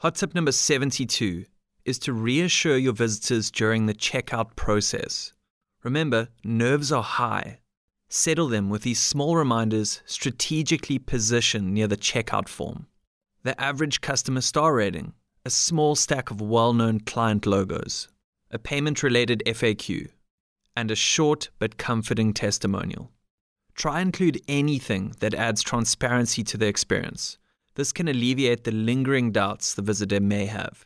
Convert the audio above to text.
Hot tip number 72 is to reassure your visitors during the checkout process. Remember, nerves are high. Settle them with these small reminders strategically positioned near the checkout form. The average customer star rating, a small stack of well known client logos, a payment related FAQ, and a short but comforting testimonial. Try include anything that adds transparency to the experience. This can alleviate the lingering doubts the visitor may have.